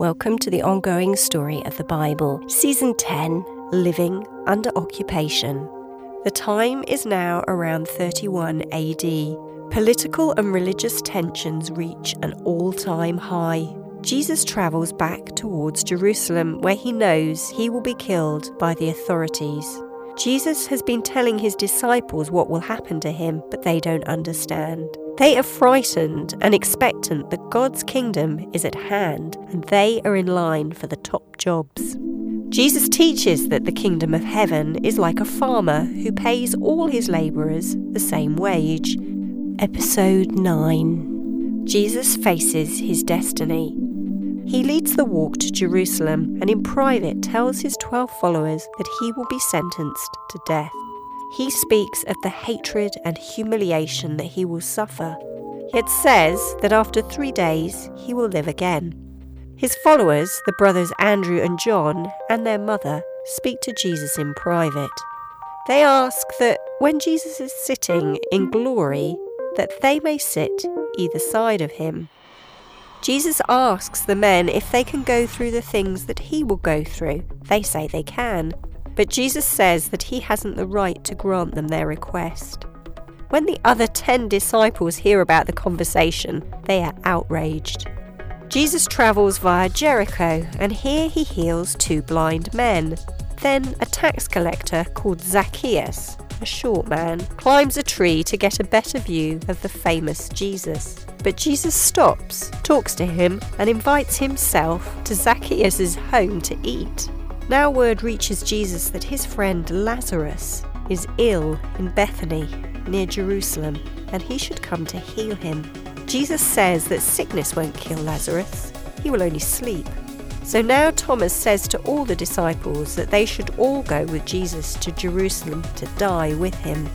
Welcome to the ongoing story of the Bible, Season 10 Living Under Occupation. The time is now around 31 AD. Political and religious tensions reach an all time high. Jesus travels back towards Jerusalem, where he knows he will be killed by the authorities. Jesus has been telling his disciples what will happen to him, but they don't understand. They are frightened and expectant that God's kingdom is at hand and they are in line for the top jobs. Jesus teaches that the kingdom of heaven is like a farmer who pays all his labourers the same wage. Episode 9 Jesus faces his destiny. He leads the walk to Jerusalem and in private tells his twelve followers that he will be sentenced to death. He speaks of the hatred and humiliation that he will suffer, yet says that after three days he will live again. His followers, the brothers Andrew and John, and their mother, speak to Jesus in private. They ask that when Jesus is sitting in glory, that they may sit either side of him. Jesus asks the men if they can go through the things that he will go through. They say they can, but Jesus says that he hasn't the right to grant them their request. When the other ten disciples hear about the conversation, they are outraged. Jesus travels via Jericho, and here he heals two blind men. Then a tax collector called Zacchaeus, a short man, climbs a tree to get a better view of the famous Jesus. But Jesus stops, talks to him, and invites himself to Zacchaeus' home to eat. Now word reaches Jesus that his friend Lazarus is ill in Bethany, near Jerusalem, and he should come to heal him. Jesus says that sickness won't kill Lazarus, he will only sleep. So now Thomas says to all the disciples that they should all go with Jesus to Jerusalem to die with him.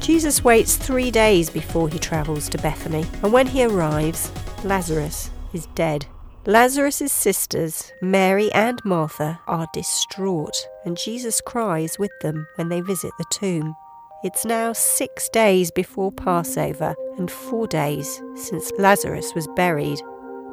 Jesus waits three days before he travels to Bethany, and when he arrives, Lazarus is dead. Lazarus' sisters, Mary and Martha, are distraught, and Jesus cries with them when they visit the tomb. It's now six days before Passover and four days since Lazarus was buried.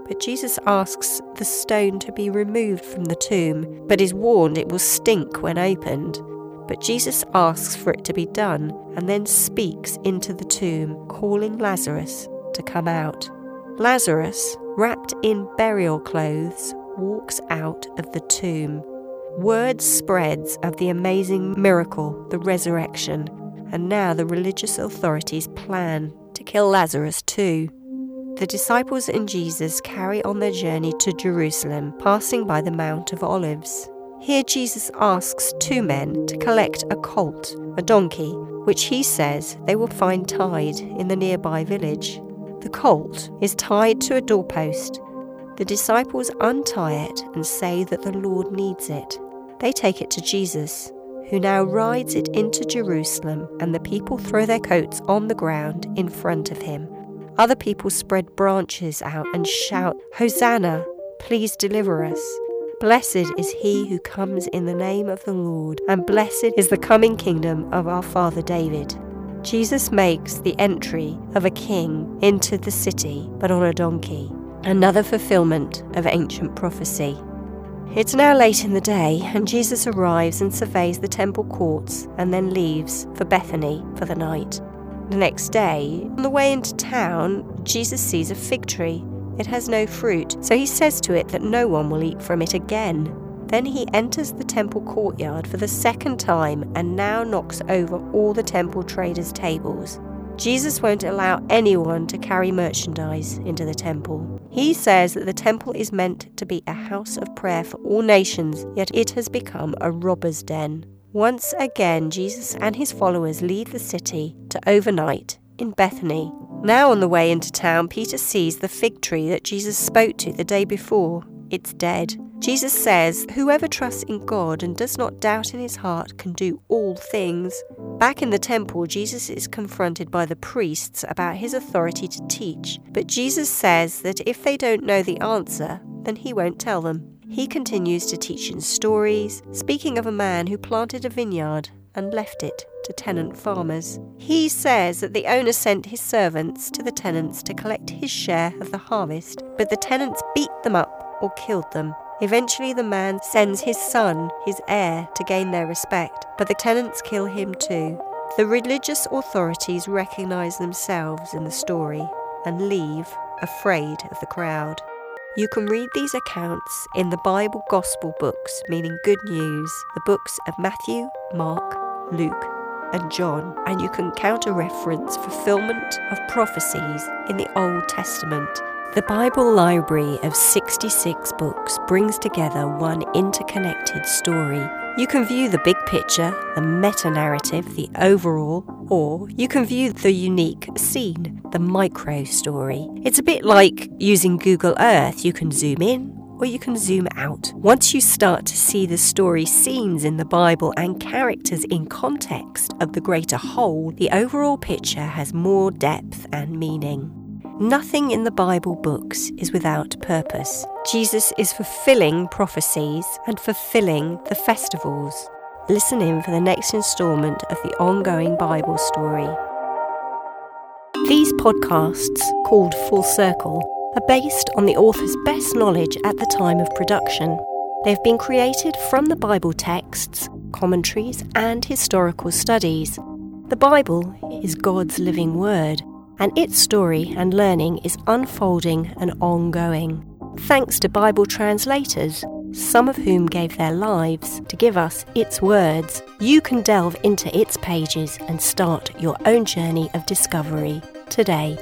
But Jesus asks the stone to be removed from the tomb, but is warned it will stink when opened. But Jesus asks for it to be done and then speaks into the tomb, calling Lazarus to come out. Lazarus, wrapped in burial clothes, walks out of the tomb. Word spreads of the amazing miracle, the resurrection, and now the religious authorities plan to kill Lazarus too. The disciples and Jesus carry on their journey to Jerusalem, passing by the Mount of Olives. Here Jesus asks two men to collect a colt, a donkey, which he says they will find tied in the nearby village. The colt is tied to a doorpost. The disciples untie it and say that the Lord needs it. They take it to Jesus, who now rides it into Jerusalem, and the people throw their coats on the ground in front of him. Other people spread branches out and shout, Hosanna! Please deliver us. Blessed is he who comes in the name of the Lord, and blessed is the coming kingdom of our father David. Jesus makes the entry of a king into the city, but on a donkey, another fulfillment of ancient prophecy. It's now late in the day, and Jesus arrives and surveys the temple courts and then leaves for Bethany for the night. The next day, on the way into town, Jesus sees a fig tree. It has no fruit, so he says to it that no one will eat from it again. Then he enters the temple courtyard for the second time and now knocks over all the temple traders' tables. Jesus won't allow anyone to carry merchandise into the temple. He says that the temple is meant to be a house of prayer for all nations, yet it has become a robber's den. Once again, Jesus and his followers leave the city to overnight in Bethany. Now, on the way into town, Peter sees the fig tree that Jesus spoke to the day before. It's dead. Jesus says, Whoever trusts in God and does not doubt in his heart can do all things. Back in the temple, Jesus is confronted by the priests about his authority to teach, but Jesus says that if they don't know the answer, then he won't tell them. He continues to teach in stories, speaking of a man who planted a vineyard and left it to tenant farmers. He says that the owner sent his servants to the tenants to collect his share of the harvest, but the tenants beat them up or killed them. Eventually, the man sends his son, his heir, to gain their respect, but the tenants kill him too. The religious authorities recognize themselves in the story and leave, afraid of the crowd. You can read these accounts in the Bible Gospel books, meaning good news, the books of Matthew, Mark, Luke, and John, and you can counter reference fulfillment of prophecies in the Old Testament. The Bible library of 66 books brings together one interconnected story. You can view the big picture, the meta narrative, the overall, or you can view the unique scene, the micro story. It's a bit like using Google Earth. You can zoom in or you can zoom out. Once you start to see the story scenes in the Bible and characters in context of the greater whole, the overall picture has more depth and meaning. Nothing in the Bible books is without purpose. Jesus is fulfilling prophecies and fulfilling the festivals. Listen in for the next instalment of the ongoing Bible story. These podcasts, called Full Circle, are based on the author's best knowledge at the time of production. They've been created from the Bible texts, commentaries, and historical studies. The Bible is God's living word, and its story and learning is unfolding and ongoing. Thanks to Bible translators, some of whom gave their lives to give us its words, you can delve into its pages and start your own journey of discovery today.